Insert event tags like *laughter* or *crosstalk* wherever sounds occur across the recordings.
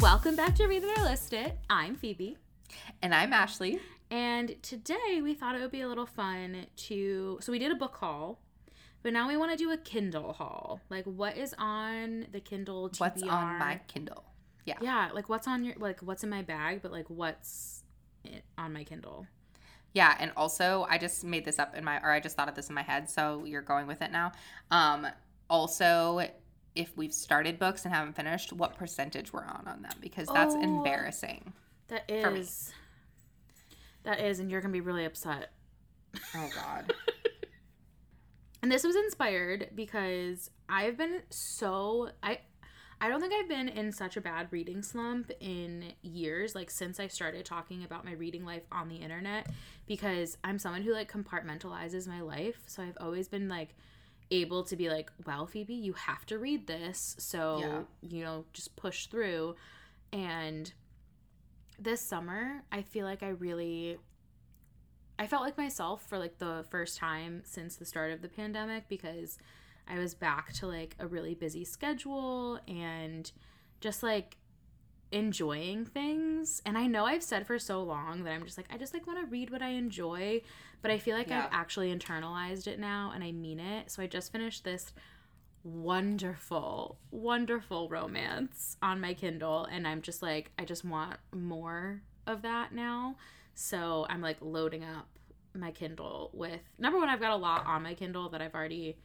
Welcome back to Read the List It. I'm Phoebe. And I'm Ashley. And today we thought it would be a little fun to. So we did a book haul, but now we want to do a Kindle haul. Like, what is on the Kindle TBR? What's on my Kindle? Yeah. Yeah, like what's on your. Like, what's in my bag, but like what's on my Kindle? Yeah, and also I just made this up in my or I just thought of this in my head, so you're going with it now. Um also if we've started books and haven't finished, what percentage we're on on them because that's Oh. embarrassing. That is. That is, and you're to be really upset. Oh god. *laughs* And this was inspired because I've been so I I don't think I've been in such a bad reading slump in years like since I started talking about my reading life on the internet because I'm someone who like compartmentalizes my life so I've always been like able to be like well Phoebe you have to read this so Yeah. you know just push through and this summer I feel like I really I felt like myself for like the first time since the start of the pandemic because I was back to like a really busy schedule and just like enjoying things. And I know I've said for so long that I'm just like I just like want to read what I enjoy, but I feel like Yeah. I've actually internalized it now and I mean it. So I just finished this wonderful wonderful romance on my Kindle and I'm just like I just want more of that now. So I'm like loading up my Kindle with number one, I've got a lot on my Kindle that I've already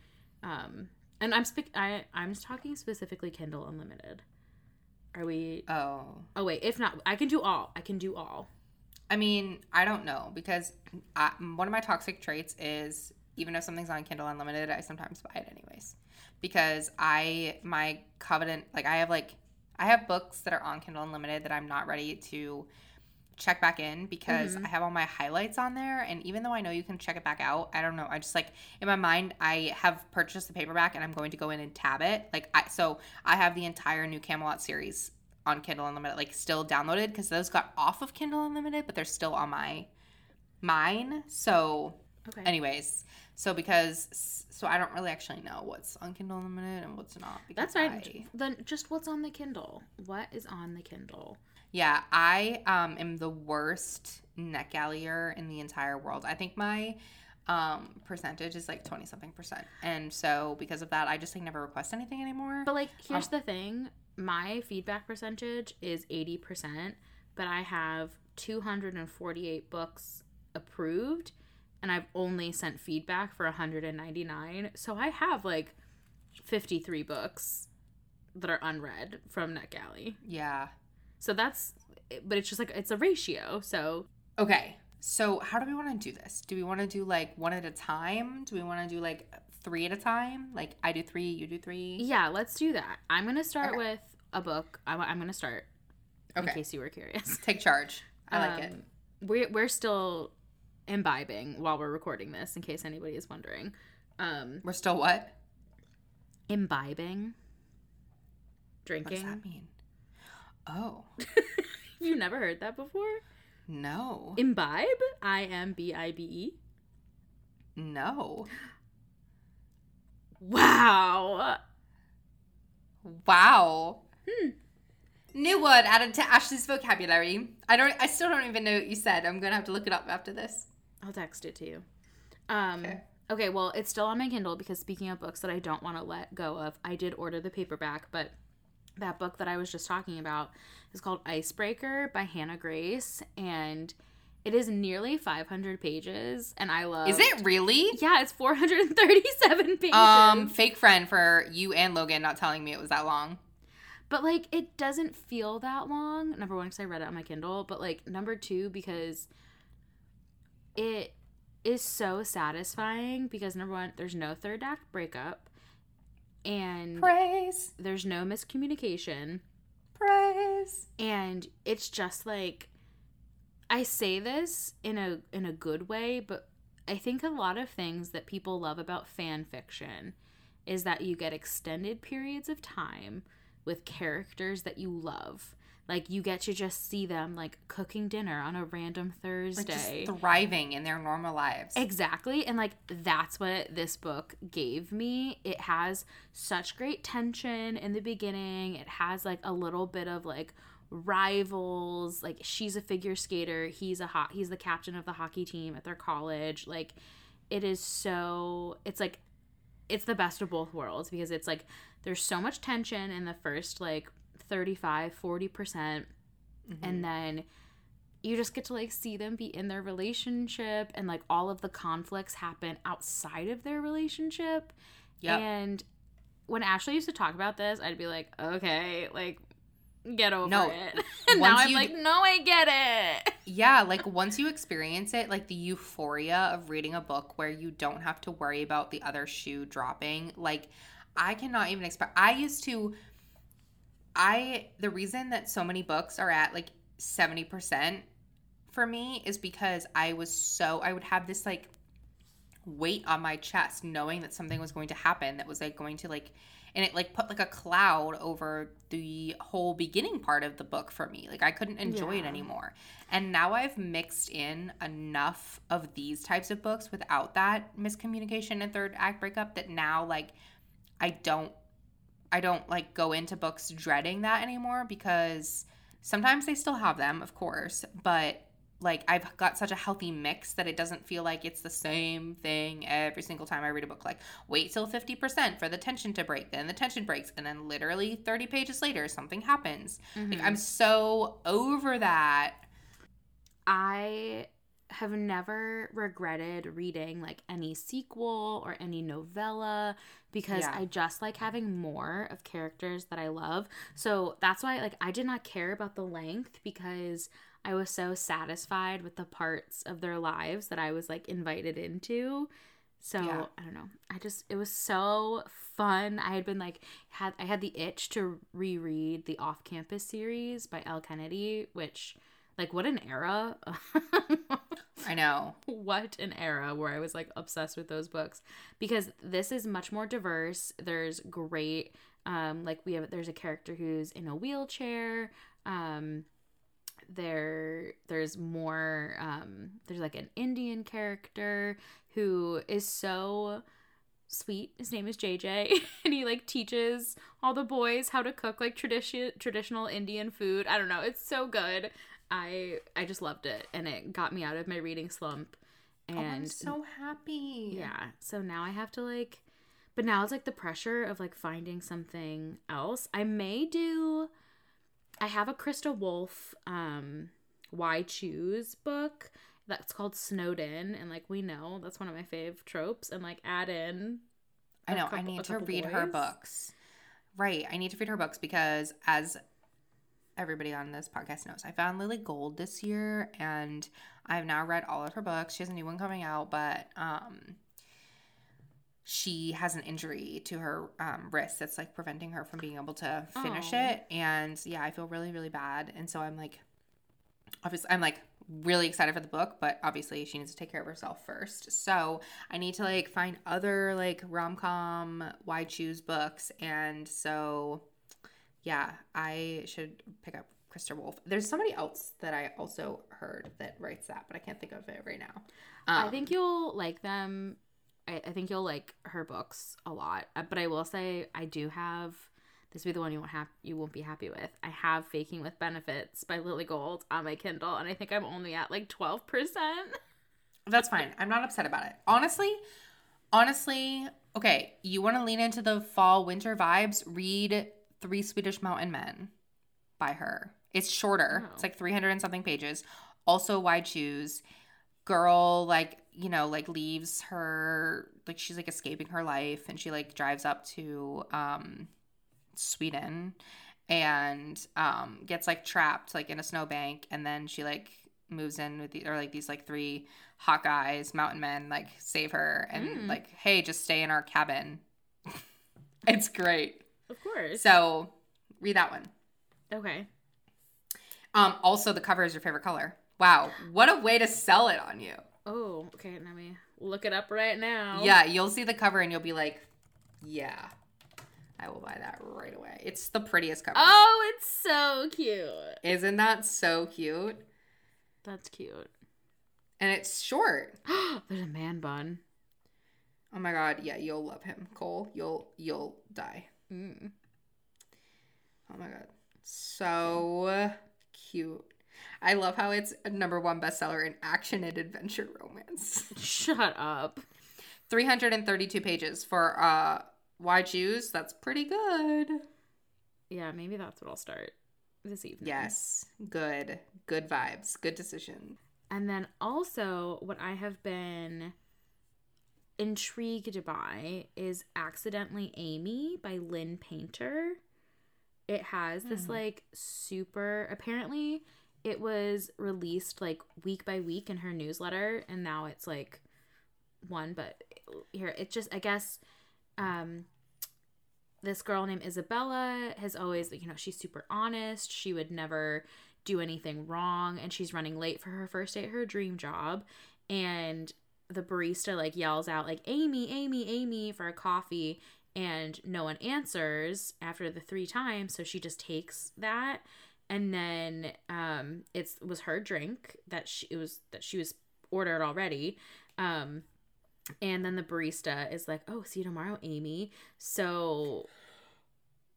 um and I'm spe- I I'm talking specifically Kindle Unlimited. Are we Oh. Oh wait, if not I can do all. I can do all. I mean, I don't know because I, one of my toxic traits is even if something's on Kindle Unlimited, I sometimes buy it anyways because I my covenant like I have like I have books that are on Kindle Unlimited that I'm not ready to check back in because mm-hmm. I have all my highlights on there and even though I know you can check it back out, I don't know. I just like in my mind I have purchased the paperback and I'm going to go in and tab it. Like I so I have the entire new Camelot series on Kindle Unlimited like still downloaded because those got off of Kindle Unlimited, but they're still on my mine. So Okay. anyways, so because so I don't really actually know what's on Kindle Unlimited and what's not. That's right. I- Then just what's on the Kindle? What is on the Kindle? Yeah, I um am the worst NetGalley in the entire world. I think my um percentage is like 20 something percent. And so because of that, I just like never request anything anymore. But like here's Um, the thing, my feedback percentage is 80%, but I have 248 books approved and I've only sent feedback for 199. So I have like 53 books that are unread from NetGalley. yeah. So that's but it's just like it's a ratio. So Okay. So how do we want to do this? Do we want to do like one at a time? Do we want to do like three at a time? Like I do 3, you do 3? yeah, let's do that. I'm going to start Okay. with a book. I'm, I'm going to start okay. in case you were curious. *laughs* Take charge. I like it. Um, We're we're still imbibing while we're recording this, in case anybody is wondering. Um, We're still what? imbibing, Drinking. What does that mean? Oh, *laughs* You've never heard that before? no. Imbibe, I M B I B E. No. Wow. Wow. Hmm. New word added to Ashley's vocabulary. I don't. I still don't even know what you said. I'm gonna have to look it up after this. I'll text it to you. Um, Okay. okay. well, it's still on my Kindle because speaking of books that I don't want to let go of, I did order the paperback, but that book that I was just talking about is called Icebreaker by Hannah Grace, and it is nearly 500 pages, and I love. Is it really? Yeah, it's 437 *laughs* pages. Um, fake friend for you and Logan not telling me it was that long. But like it doesn't feel that long. Number one, because I read it on my Kindle, but like number two, because it is so satisfying because number one, there's no third act breakup and Praise, there's no miscommunication. praise. And it's just like I say this in a in a good way, but I think a lot of things that people love about fan fiction is that you get extended periods of time with characters that you love. Like you get to just see them like cooking dinner on a random Like Thursday. just thriving in their normal lives. Exactly. And like that's what this book gave me. It has such great tension in the beginning. It has like a little bit of like rivals. Like she's a figure skater, he's a hot he's the captain of the hockey team at their college. Like it is so it's like it's the best of both worlds because it's like there's so much tension in the first like 35 40% mm-hmm. and then you just get to like see them be in their relationship and like all of the conflicts happen outside of their relationship Yep. and when ashley used to talk about this i'd be like okay like get over No. it *laughs* and now i'm you like no i get it Yeah, like *laughs* once you experience it, like the euphoria of reading a book where you don't have to worry about the other shoe dropping, like I cannot even expect. I used to, I, the reason that so many books are at like 70% for me is because I was so, I would have this like weight on my chest knowing that something was going to happen that was like going to like, and it like put like a cloud over the whole beginning part of the book for me. Like I couldn't enjoy it anymore. And now I've mixed in enough of these types of books without that miscommunication and third act breakup that now like I don't I don't like go into books dreading that anymore because sometimes they still have them, of course, but like I've got such a healthy mix that it doesn't feel like it's the same thing every single time I read a book. Like, wait till 50% for the tension to break, then the tension breaks, and then literally 30 pages later, something happens. Like, I'm mm-hmm. so over that. I have never regretted reading like any sequel or any novella because Yeah. I just like having more of characters that I love. So that's why like I did not care about the length because I was so satisfied with the parts of their lives that I was like invited into. So Yeah. I don't know. I just it was so fun. I had been like had I had the itch to reread the Off Campus series by Elle Kennedy, which like what an era. I know. *laughs* what an era where I was like obsessed with those books because this is much more diverse. There's great um like we have there's a character who's in a wheelchair. Um there there's more um there's like an Indian character who is so sweet. His name is JJ *laughs* and he like teaches all the boys how to cook like tradition traditional Indian food. I don't know. It's so good. I I just loved it and it got me out of my reading slump. And oh, I'm so happy. yeah, so now I have to like but now it's like the pressure of like finding something else. I may do I have a Krista Wolf um Why Choose book that's called Snowed In and like we know that's one of my fave tropes and like add in I know. I couple- a need to read her books. Right. I need to read her books because, as everybody on this podcast knows, I found Lily Gold this year and I've now read all of her books. She has a new one coming out, but um, she has an injury to her um, wrist that's like preventing her from being able to finish Aw. it. And yeah, I feel really, really bad. And so I'm like, obviously, I'm like really excited for the book, but obviously she needs to take care of herself first. So I need to like find other like rom com why choose books. And so yeah, I should pick up Krista Wolf. There's somebody else that I also heard that writes that, but I can't think of it right now. Um, I think you'll like them. I, I think you'll like her books a lot. Uh, But I will say I do have this will be the one you won't have you won't be happy with. I have Faking with Benefits by Lily Gold on my Kindle, and I think I'm only at like twelve percent. That's fine. I'm not upset about it. Honestly, honestly, okay, you want to lean into the fall winter vibes, read Three Swedish Mountain Men by her. It's shorter. It's like 300 and something pages. Also why choose girl like, you know, like leaves her like she's like escaping her life and she like drives up to um Sweden and um gets like trapped like in a snowbank and then she like moves in with the or like these like three hot guys mountain men like save her and Mm. like hey just stay in our cabin *laughs* it's great Of course. so read that one okay. um also the cover is your favorite color wow what a way to sell it on you Oh, okay. Let me look it up right now. yeah you'll see the cover and you'll be like yeah i will buy that right away it's the prettiest cover Oh, it's so cute. isn't that so cute That's cute. and it's short *gasps* There's a man bun. Oh my god, yeah, you'll love him, Cole. You'll you'll die. Mm. Oh my god. So cute. I love how it's a number one bestseller in action and adventure romance. *laughs* Shut up. 332 pages for uh why choose? That's pretty good. Yeah, maybe that's what I'll start this evening. Yes. Good. Good vibes. Good decision. And then also, what I have been intrigued by is Accidentally Amy by Lynn Painter. It has this Mhm. like super, apparently, it was released like week by week in her newsletter, and now it's like one, but here, it just, I guess, um, this girl named Isabella has always, you know, she's super honest. She would never do anything wrong, and she's running late for her first day at her dream job. And the barista like yells out like Amy, Amy, Amy for a coffee, and no one answers after the three times. So she just takes that, and then um, it's it was her drink that she it was that she was ordered already. Um, and then the barista is like, "Oh, see you tomorrow, Amy." So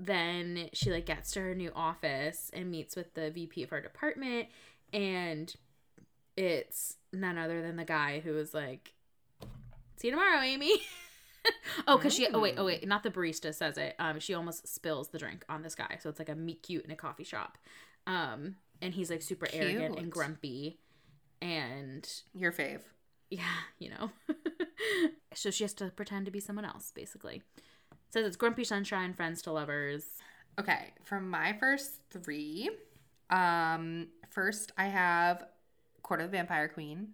then she like gets to her new office and meets with the VP of her department and it's none other than the guy who was like, "See you tomorrow, Amy." *laughs* oh, because she. Oh wait, oh wait, not the barista says it. Um, she almost spills the drink on this guy, so it's like a meet cute in a coffee shop. Um, and he's like super arrogant and grumpy, and Your fave. yeah, *laughs* you know. *laughs* so she has to pretend to be someone else, basically. says it's grumpy sunshine, friends to lovers. Okay, from my first three, um, first I have Court of the Vampire Queen.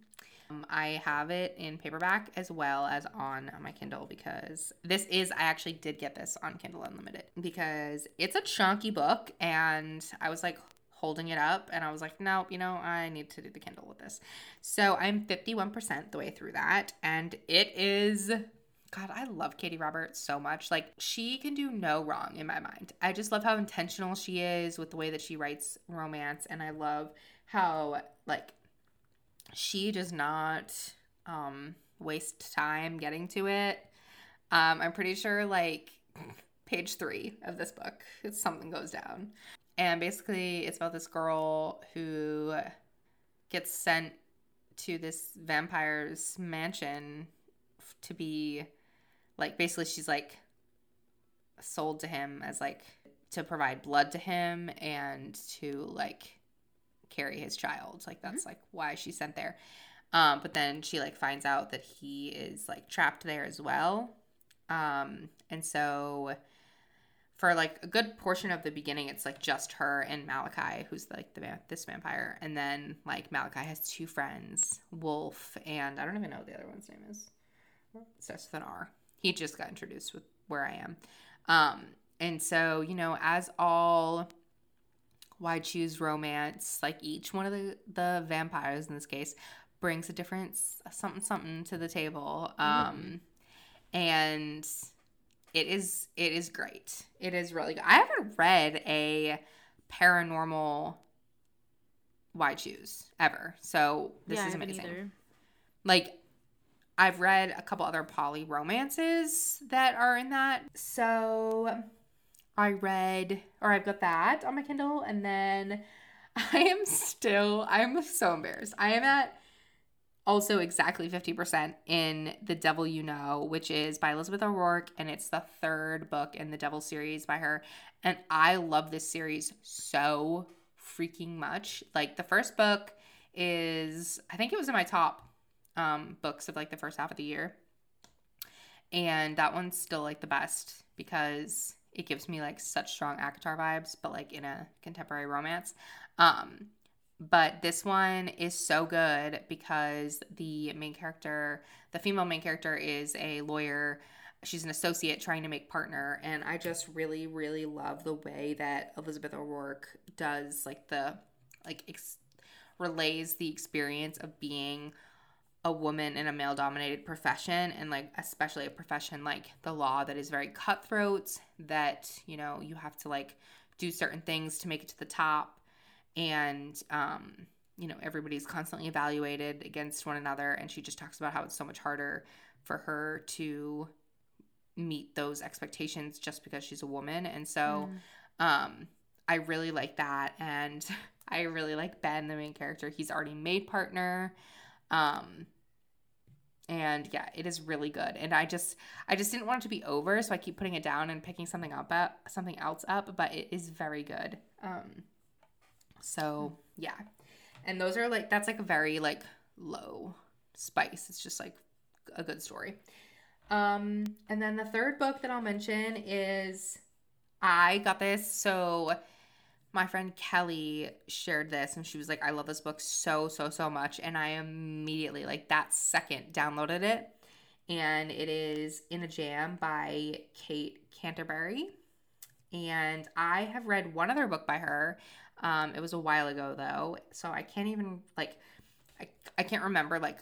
Um, I have it in paperback as well as on my Kindle because this is I actually did get this on Kindle Unlimited because it's a chunky book and I was like holding it up and I was like, nope, you know, I need to do the Kindle with this. So I'm 51% the way through that and it is God, I love Katee Roberts so much. Like, she can do no wrong in my mind. I just love how intentional she is with the way that she writes romance. And I love how, like, she does not um, waste time getting to it. Um, I'm pretty sure, like, page three of this book, it's something goes down. And basically, it's about this girl who gets sent to this vampire's mansion to be like basically she's like sold to him as like to provide blood to him and to like carry his child. Like that's like why she's sent there. Um but then she like finds out that he is like trapped there as well. Um and so for like a good portion of the beginning it's like just her and malachi who's like the this vampire. And then like malachi has two friends wolf and i don't even know what the other one's name is. Starts with an r. He just got introduced with where I am. Um, and so, you know, as all why choose romance, like each one of the, the vampires in this case brings a different something something to the table. Um, and it is it is great. It is really good. I haven't read a paranormal why choose ever. So this yeah, is amazing either. like I've read a couple other poly romances that are in that. So I read or I've got that on my Kindle and then *laughs* I am still I'm so embarrassed. I am at also exactly 50% in The Devil You Know, which is by Elizabeth O'Roark and it's the third book in the Devil series by her. And I love this series so freaking much. Like the first book is I think it was in my top um, books of like the first half of the year. And that one's still like the best because it gives me like such strong ACOTAR vibes, but like in a contemporary romance. Um, but this one is so good because the main character, the female main character, is a lawyer. She's an associate trying to make partner, and I just really, really love the way that Elizabeth O'Roark does like the like ex- relays the experience of being a woman in a male dominated profession and like especially a profession like the law that is very cutthroat that you know you have to like do certain things to make it to the top and um you know everybody's constantly evaluated against one another and she just talks about how it's so much harder for her to meet those expectations just because she's a woman and so Mm. um I really like that. And *laughs* I really like Ben, the main character. He's already made partner. Um, and yeah, it is really good. And I just I just didn't want it to be over, so I keep putting it down and picking something up at something else up, but it is very good. Um so yeah. And those are like that's like a very like low spice. It's just like a good story. Um and then the third book that I'll mention is I got this so my friend Kelly shared this and she was like, I love this book so, so, so much. And I immediately, like that second, downloaded it. And it is In a Jam by Kate Canterbary. And I have read one other book by her. Um, it was a while ago though. So I can't even like I, I can't remember like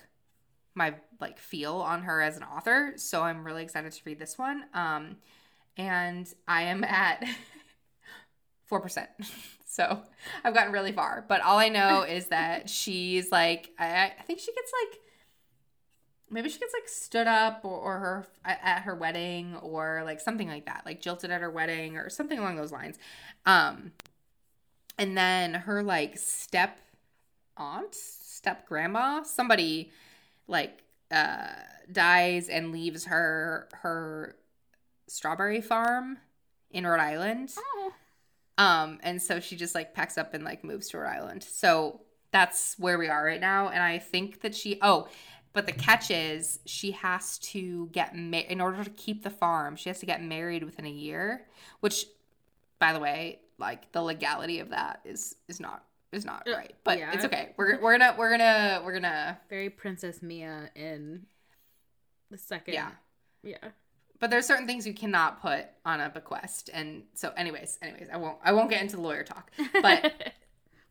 my like feel on her as an author. So I'm really excited to read this one. Um and I am at *laughs* 4%. *laughs* so I've gotten really far. But all I know *laughs* is that she's like, I, I think she gets like, maybe she gets like stood up or, or her at her wedding or like something like that, like jilted at her wedding or something along those lines. Um, and then her like step aunt, step grandma, somebody like uh dies and leaves her her strawberry farm in Rhode Island. Oh. Um, and so she just like packs up and like moves to Rhode Island. So that's where we are right now. And I think that she, oh, but the catch is she has to get married in order to keep the farm. She has to get married within a year, which, by the way, like the legality of that is is not is not Uh, right. But yeah. it's okay. We're we're gonna we're gonna we're gonna Very Princess Mia in the second. yeah. Yeah. But there's certain things you cannot put on a bequest, and so anyways, anyways, I won't I won't get into the lawyer talk. But *laughs*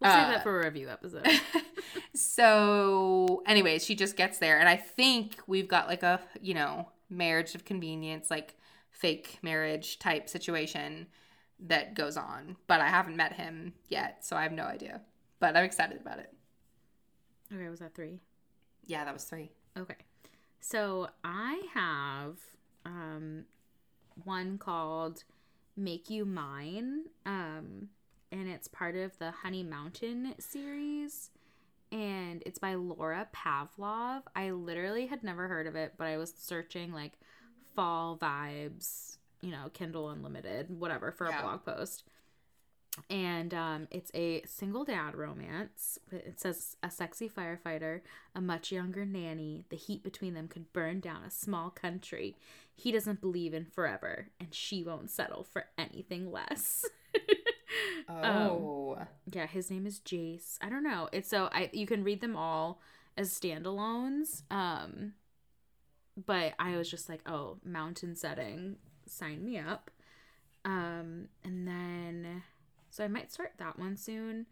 we'll save uh, that for a review episode. *laughs* so anyways she just gets there and i think we've got like a you know marriage of convenience like fake marriage type situation that goes on but i haven't met him yet so i have no idea but i'm excited about it okay, was that three? yeah that was three Okay. So I have um one called Make You Mine. Um and it's part of the Honey Mountain series. And it's by Laura Pavlov. I literally had never heard of it, but I was searching like fall vibes, you know, Kindle Unlimited, whatever, for Yeah. a blog post. And um, it's a single dad romance. It says a sexy firefighter, a much younger nanny. The heat between them could burn down a small country. He doesn't believe in forever, and she won't settle for anything less. *laughs* oh yeah, his name is Jace. I don't know. It's so I you can read them all as standalones. Um, but I was just like, oh, mountain setting, sign me up. Um, and then so I might start that one soon.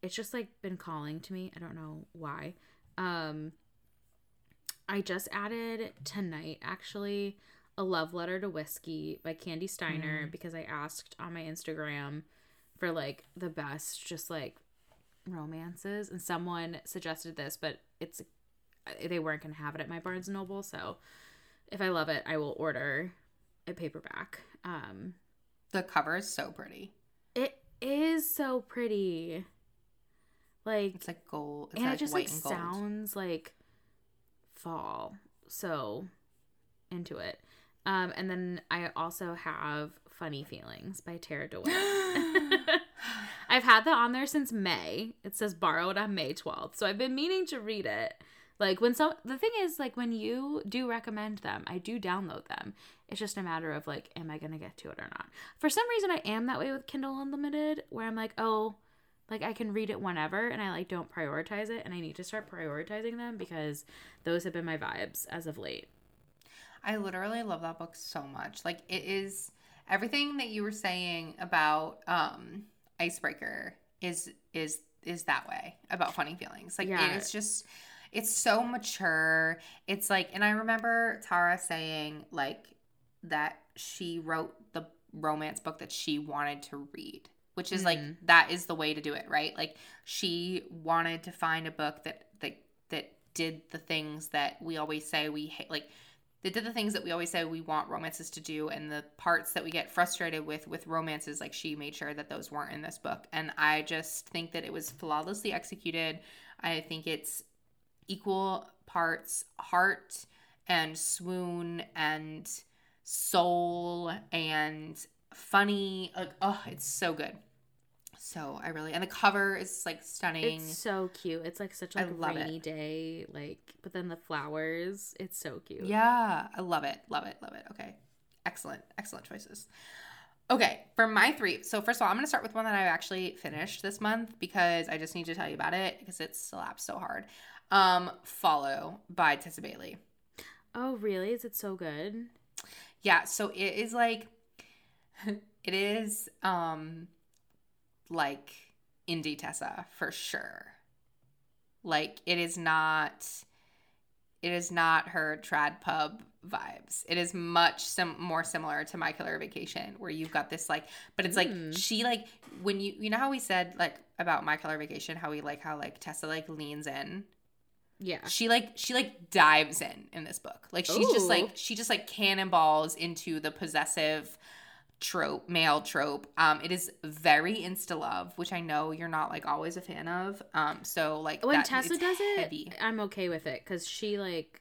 It's just like been calling to me. I don't know why. Um, I just added tonight actually a love letter to whiskey by Kandi Steiner because I asked on my Instagram for like the best just like romances and someone suggested this but it's they weren't going to have it at my Barnes and Noble so if I love it I will order a paperback um the cover is so pretty is so pretty. Like it's like gold it's and like it just like sounds like fall. So into it. Um and then i also have funny feelings by Tarah DeWitt. *gasps* *laughs* I've had that on there since may. It says borrowed on may 12th so i've been meaning to read it. Like when some the thing is like when you do recommend them i do download them it's just a matter of like am i gonna get to it or not for some reason i am that way with kindle unlimited where i'm like oh like I can read it whenever and I like don't prioritize it and I need to start prioritizing them because those have been my vibes as of late. I literally love that book so much. Like it is everything that you were saying about um Icebreaker is is is that way about funny feelings. Like Yeah. it's just it's so mature. It's like and I remember Tarah saying like that she wrote the romance book that she wanted to read. Which is like Mhm. that is the way to do it, right? Like she wanted to find a book that that that did the things that we always say we hate like they did the things that we always say we want romances to do and the parts that we get frustrated with with romances like she made sure that those weren't in this book and i just think that it was flawlessly executed i think it's equal parts heart and swoon and soul and funny like oh it's so good so i really and the cover is like stunning It's so cute. It's like such like a love it. rainy day, like but then the flowers, it's so cute. Yeah, I love it. Love it. Love it. Okay. Excellent. Excellent choices. Okay, for my three. So first of all, I'm going to start with one that I actually finished this month because I just need to tell you about it because it slaps so hard. Um, Follow by Tessa Bailey. Oh, really? Is it so good? Yeah, so it is like *laughs* it is um like indie Tessa for sure. Like it is not it is not her trad pub vibes. It is much sim- more similar to My Killer Vacation where you've got this like but it's like Mm. she like when you you know how we said like about My Killer Vacation how we like how like Tessa like leans in Yeah. she like she like dives in in this book like she's just like she just like cannonballs into the possessive trope male trope um it is very insta love which i know you're not like always a fan of um so like When that- Tessa does it, heavy. I'm okay with it because she like,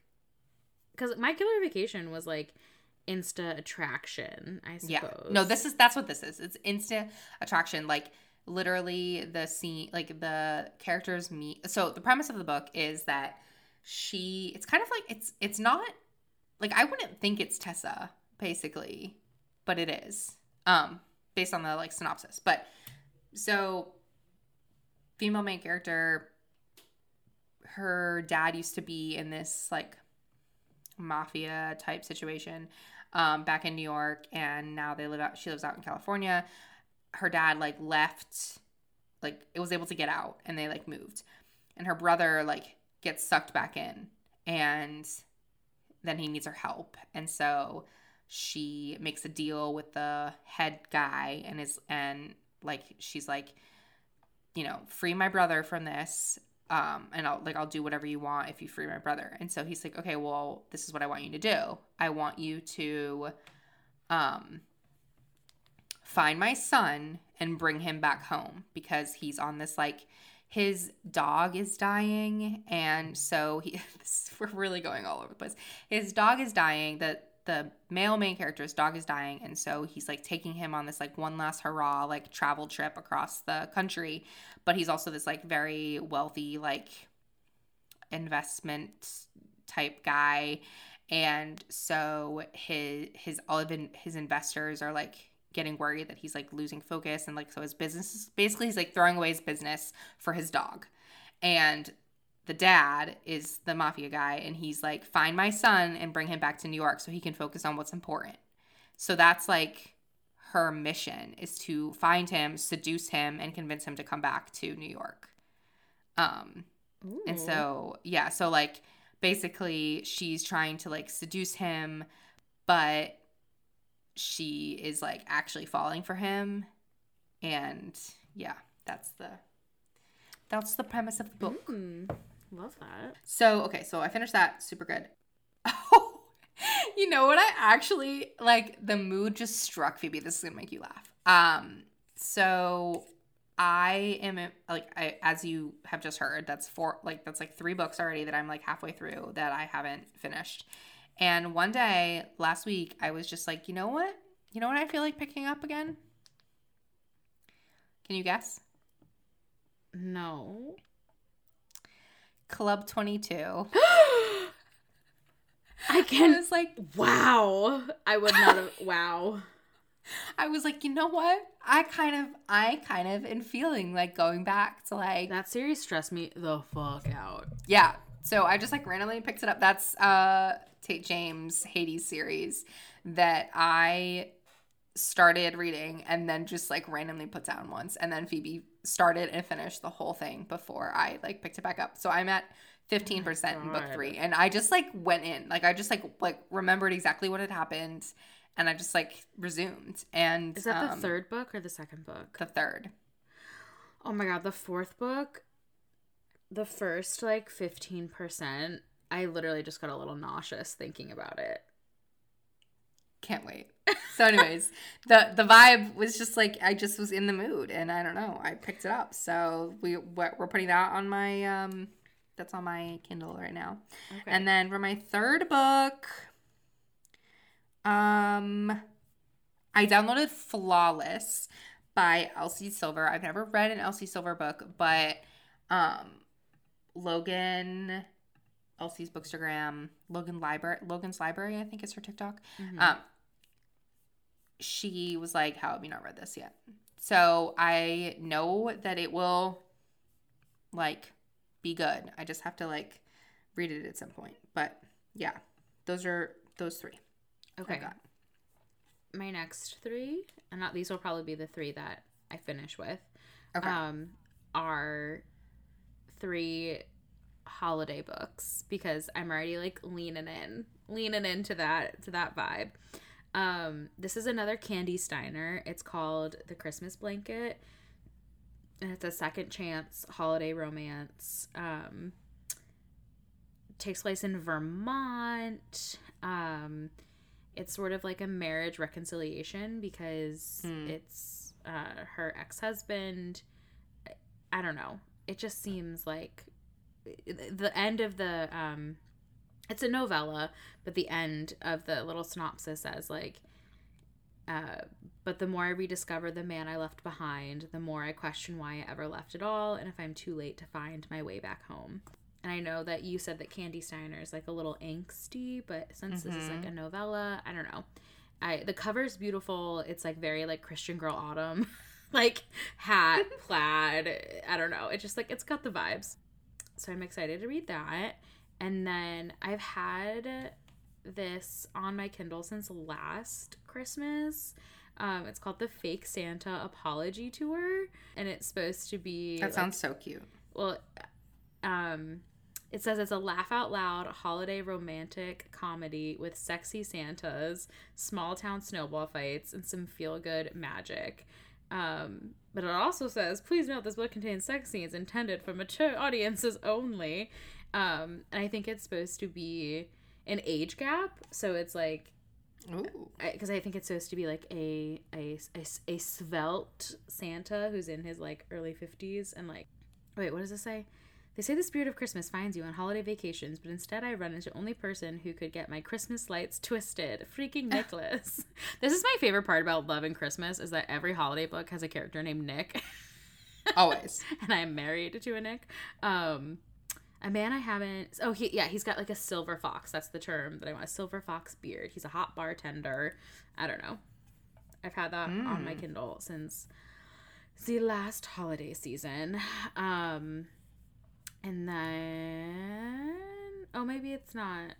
because my killer vacation was like insta attraction. I suppose. yeah no this is that's what this is it's instant attraction like literally the scene like the characters meet so the premise of the book is that she it's kind of like it's it's not like i wouldn't think it's tessa basically but it is um based on the like synopsis but so female main character her dad used to be in this like mafia type situation um, back in New York, and now they live out. She lives out in California. Her dad like left, like it was able to get out, and they like moved, and her brother like gets sucked back in, and then he needs her help, and so she makes a deal with the head guy, and is and like she's like, you know, free my brother from this. Um, and I'll like I'll do whatever you want if you free my brother. And so he's like, okay, well, this is what I want you to do. I want you to um find my son and bring him back home because he's on this like his dog is dying and so he *laughs* this, we're really going all over the place. His dog is dying the the male main character's dog is dying and so he's like taking him on this like one last hurrah like travel trip across the country. But he's also this like very wealthy like investment type guy. And so his his all of his investors are like getting worried that he's like losing focus and like so his business is basically he's like throwing away his business for his dog. And the dad is the mafia guy and he's like find my son and bring him back to new york so he can focus on what's important. So that's like her mission is to find him seduce him and convince him to come back to new york. Um and so, yeah, so like basically she's trying to like seduce him, but she is like actually falling for him. And yeah, that's the that's the premise of the book. Mm, love that. So, okay, so I finished that super good. *laughs* Oh, you know what? I actually like the mood just struck Phoebe. This is gonna make you laugh. Um, so I am like, I, as you have just heard, that's four, like, that's like three books already that I'm like halfway through that I haven't finished. And one day last week, I was just like, you know what? You know what I feel like picking up again? Can you guess? No. Club 22. *gasps* I *laughs* I can. was like, Wow. I would not have. *laughs* Wow. I was like, you know what? I kind of, I kind of am feeling like going back to like, That series stressed me the fuck out. yeah. So I just like randomly picked it up. That's uh Tate James Hades series that I started reading and then just like randomly put down once. And then Phoebe started and finished the whole thing before I like picked it back up. So I'm at 15% in book three. And I just like went in. Like I just like like remembered exactly what had happened and I just like resumed. And Is that the um, third book or the second book? The third. Oh my god, the fourth book, the first like 15%, I literally just got a little nauseous thinking about it. can't wait. So, anyways, *laughs* the the vibe was just like I just was in the mood, and I don't know, I picked it up. So we we're we're putting that on my um, that's on my Kindle right now. Okay. And then for my third book, um, I downloaded Flawless by Elsie Silver. I've never read an Elsie Silver book, but um, Logan, Elsie's Bookstagram, Logan Library, Logan's Library, I think is her TikTok. Mhm. Um, she was like, "How have you not read this yet?" So I know that it will, like, be good. I just have to like read it at some point. But yeah, those are those three. okay. My next three, and not these will probably be the three that I finish with. Okay. um, are three holiday books because I'm already like leaning in, leaning into that to that vibe. Um, this is another Kandi Steiner. It's called The Christmas Blanket, and it's a second chance holiday romance. Um, takes place in Vermont. Um, it's sort of like a marriage reconciliation because Hmm. it's uh, her ex husband. I don't know. It just seems like the end of the um it's a novella, but the end of the little synopsis says like uh but the more I rediscover the man I left behind, the more I question why I ever left at all and if I'm too late to find my way back home. And I know that you said that Kandi Steiner is like a little angsty, but since this is like a novella, I don't know. I the cover's beautiful. It's like very like Christian Girl Autumn. *laughs* like hat, *laughs* plaid. I don't know. It's just like it's got the vibes. So I'm excited to read that. And then I've had this on my Kindle since last Christmas. Um, it's called the Fake Santa Apology Tour, and it's supposed to be That like, sounds so cute. well um it says it's a laugh out loud holiday romantic comedy with sexy santas small town snowball fights and some feel good magic um but it also says please note this book contains sex scenes intended for mature *laughs* audiences only. Um and i think it's supposed to be an age gap. So it's like because I think it's supposed to be like a, a a a svelte Santa who's in his like early fifties and like wait what does it say? They say the spirit of Christmas finds you on holiday vacations, but instead I run into the only person who could get my Christmas lights twisted. Freaking *laughs* Nicholas. this is my favorite part about Love and Christmas is that every holiday book has a character named Nick. *laughs* Always. and I'm married to a Nick. Um, a man I haven't. Oh, he yeah, he's got like a silver fox. That's the term that I want. A silver fox beard. He's a hot bartender. I don't know. I've had that on my Kindle since the last holiday season. Um, and then oh, maybe it's not.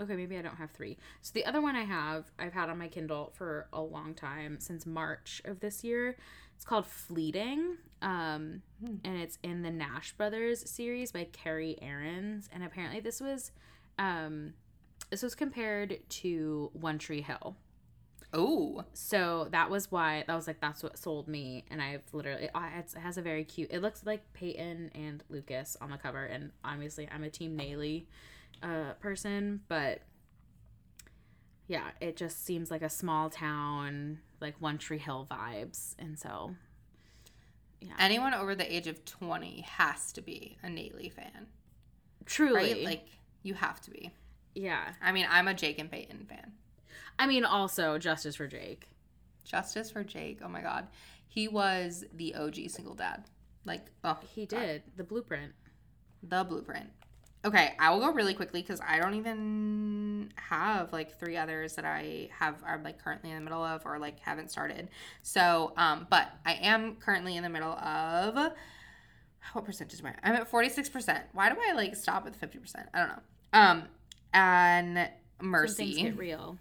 Okay, maybe I don't have three. So the other one I have, I've had on my Kindle for a long time since March of this year. It's called Fleeting, um, and it's in the Nash Brothers series by Carrie Aarons. And apparently, this was um, this was compared to One Tree Hill. Ooh. So that was why that was like that's what sold me, and I've literally it has a very cute. It looks like Peyton and Lucas on the cover, and obviously I'm a Team Naley uh, person, but yeah, it just seems like a small town, like One Tree Hill vibes, and so Yeah. Anyone over the age of 20 has to be a Naley fan. truly, Right? Like, you have to be. yeah. I mean, I'm a Jake and Peyton fan. I mean, also Justice for Jake. Justice for Jake. Oh my God. He was the OG single dad. Like, oh, He God. did the blueprint. the blueprint. Okay, I will go really quickly because I don't even have like three others that I have are like currently in the middle of or like haven't started. So, um, but I am currently in the middle of what percentage am I? I'm at forty six percent. Why do I like stop at fifty percent? I don't know. Um, and Some Mercy. things get real.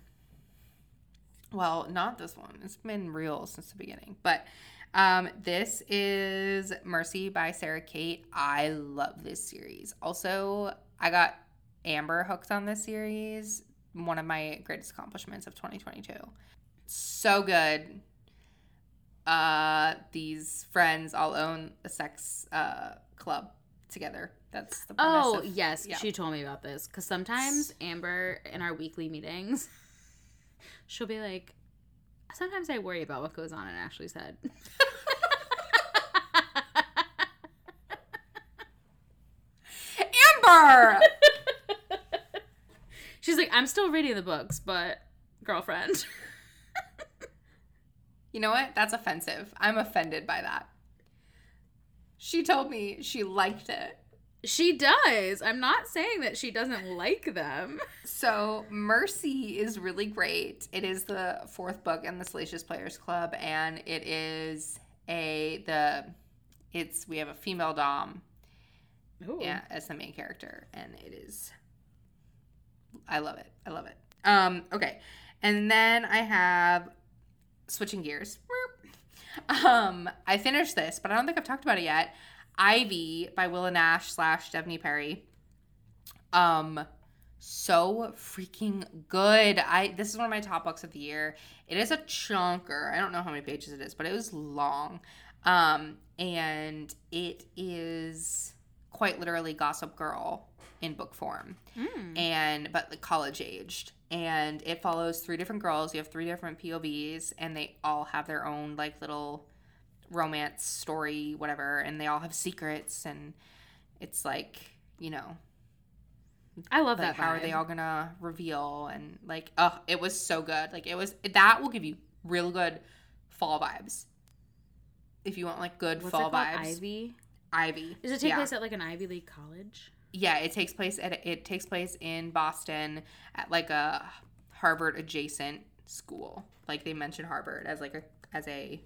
Well, not this one. It's been real since the beginning. But um, this is Mercy by Sara Cate. I love this series. Also, I got Amber hooked on this series. One of my greatest accomplishments of 2022. So good. Uh, these friends all own a sex uh, club together. That's the premise Oh of- yes, yeah. she told me about this because sometimes Amber in our weekly meetings, She'll be like, sometimes I worry about what goes on in Ashley's head. Amber! She's like, I'm still reading the books, but girlfriend. you know what? That's offensive. I'm offended by that. She told me she liked it. She does. I'm not saying that she doesn't like them. So, Mercy is really great. It is the fourth book in the Salacious Players Club, and it is a the it's we have a female dom Ooh. yeah as the main character, and it is I love it. I love it. Um, okay, and then I have switching gears. Um, I finished this, but I don't think I've talked about it yet. Ivy by Willa Nash slash Devney Perry. Um, so freaking good. I this is one of my top books of the year. It is a chunker. I don't know how many pages it is, but it was long. Um, and it is quite literally Gossip Girl in book form, Mm. and but like college aged. And it follows three different girls. You have three different POVs, and they all have their own like little romance story, whatever. And they all have secrets, and it's like you know I love like that. how are they all gonna reveal and like oh it was so good like it was that will give you real good fall vibes if you want like good What's fall it vibes Ivy. ivy Does it take yeah. place at like an Ivy League college? yeah it takes place at it takes place in boston at like a harvard adjacent school like they mentioned harvard as like a as a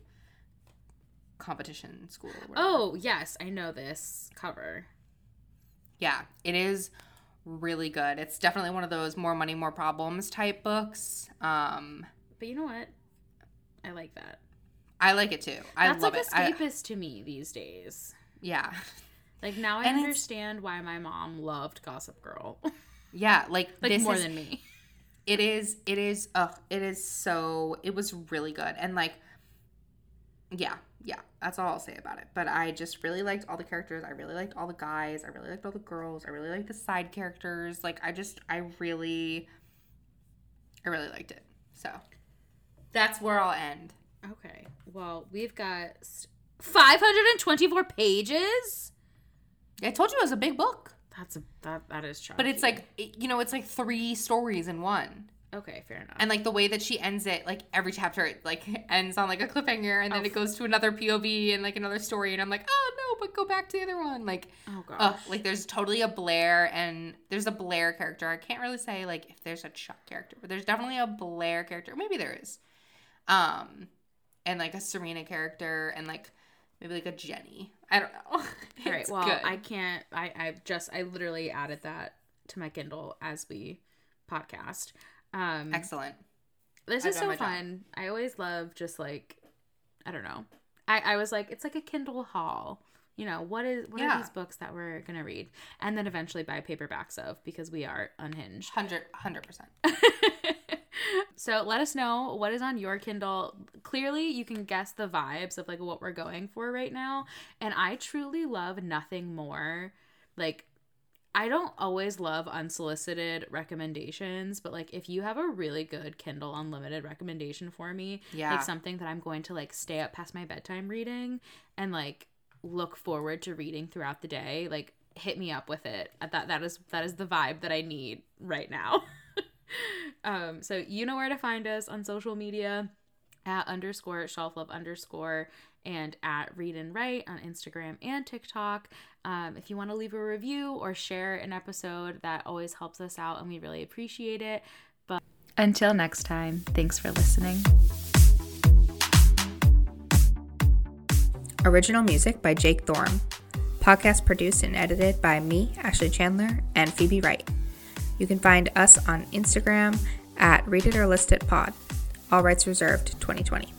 competition school. Oh yes, I know this cover. yeah it is really good it's definitely one of those more money more problems type books um But you know what? I like that. I like it too. I That's love like it. I- escapist to me these days. yeah. Like now I And understand why my mom loved Gossip Girl. *laughs* Yeah, like, like this more is, than me. it is it is uh it is so it was really good. And like yeah, yeah, that's all I'll say about it. But I just really liked all the characters. I really liked all the guys. I really liked all the girls. I really liked the side characters. Like I just I really I really liked it. So that's where I'll end. Okay. Well, we've got 524 pages. I told you it was a big book. That's a that that is true. But it's like you know, it's like three stories in one. Okay, fair enough. and like the way that she ends it like every chapter it like *laughs* ends on like a cliffhanger and then it goes to another pov and like another story and i'm like oh no but go back to the other one like oh gosh. uh, like there's totally a blair and there's a blair character i can't really say like if there's a chuck character but there's definitely a blair character maybe there is um and like a serena character and like maybe like a jenny i don't know *laughs* All right. Well, good. I can't. I I just I literally added that to my Kindle as we podcast. Um, excellent This I've is so my job. fun. I always love just like I don't know. I, I was like, it's like a Kindle haul. You know, what is what Yeah. are these books that we're gonna read? And then eventually buy paperbacks of because we are unhinged. 100 100% *laughs* so let us know what is on your Kindle. Clearly you can guess the vibes of like what we're going for right now. And I truly love nothing more. Like I don't always love unsolicited recommendations, but like if you have a really good Kindle Unlimited recommendation for me, yeah like something that I'm going to like stay up past my bedtime reading and like look forward to reading throughout the day, like hit me up with it. That that is that is the vibe that I need right now. *laughs* um so you know where to find us on social media at underscore shelf love underscore and at read and write on Instagram and TikTok. Um, if you want to leave a review or share an episode, that always helps us out and we really appreciate it. But until next time, thanks for listening. Original music by Jake Thorne. Podcast produced and edited by me, Ashley Chandler, and Phoebe Wright. You can find us on Instagram at Read It or List It Pod. All rights reserved 2020.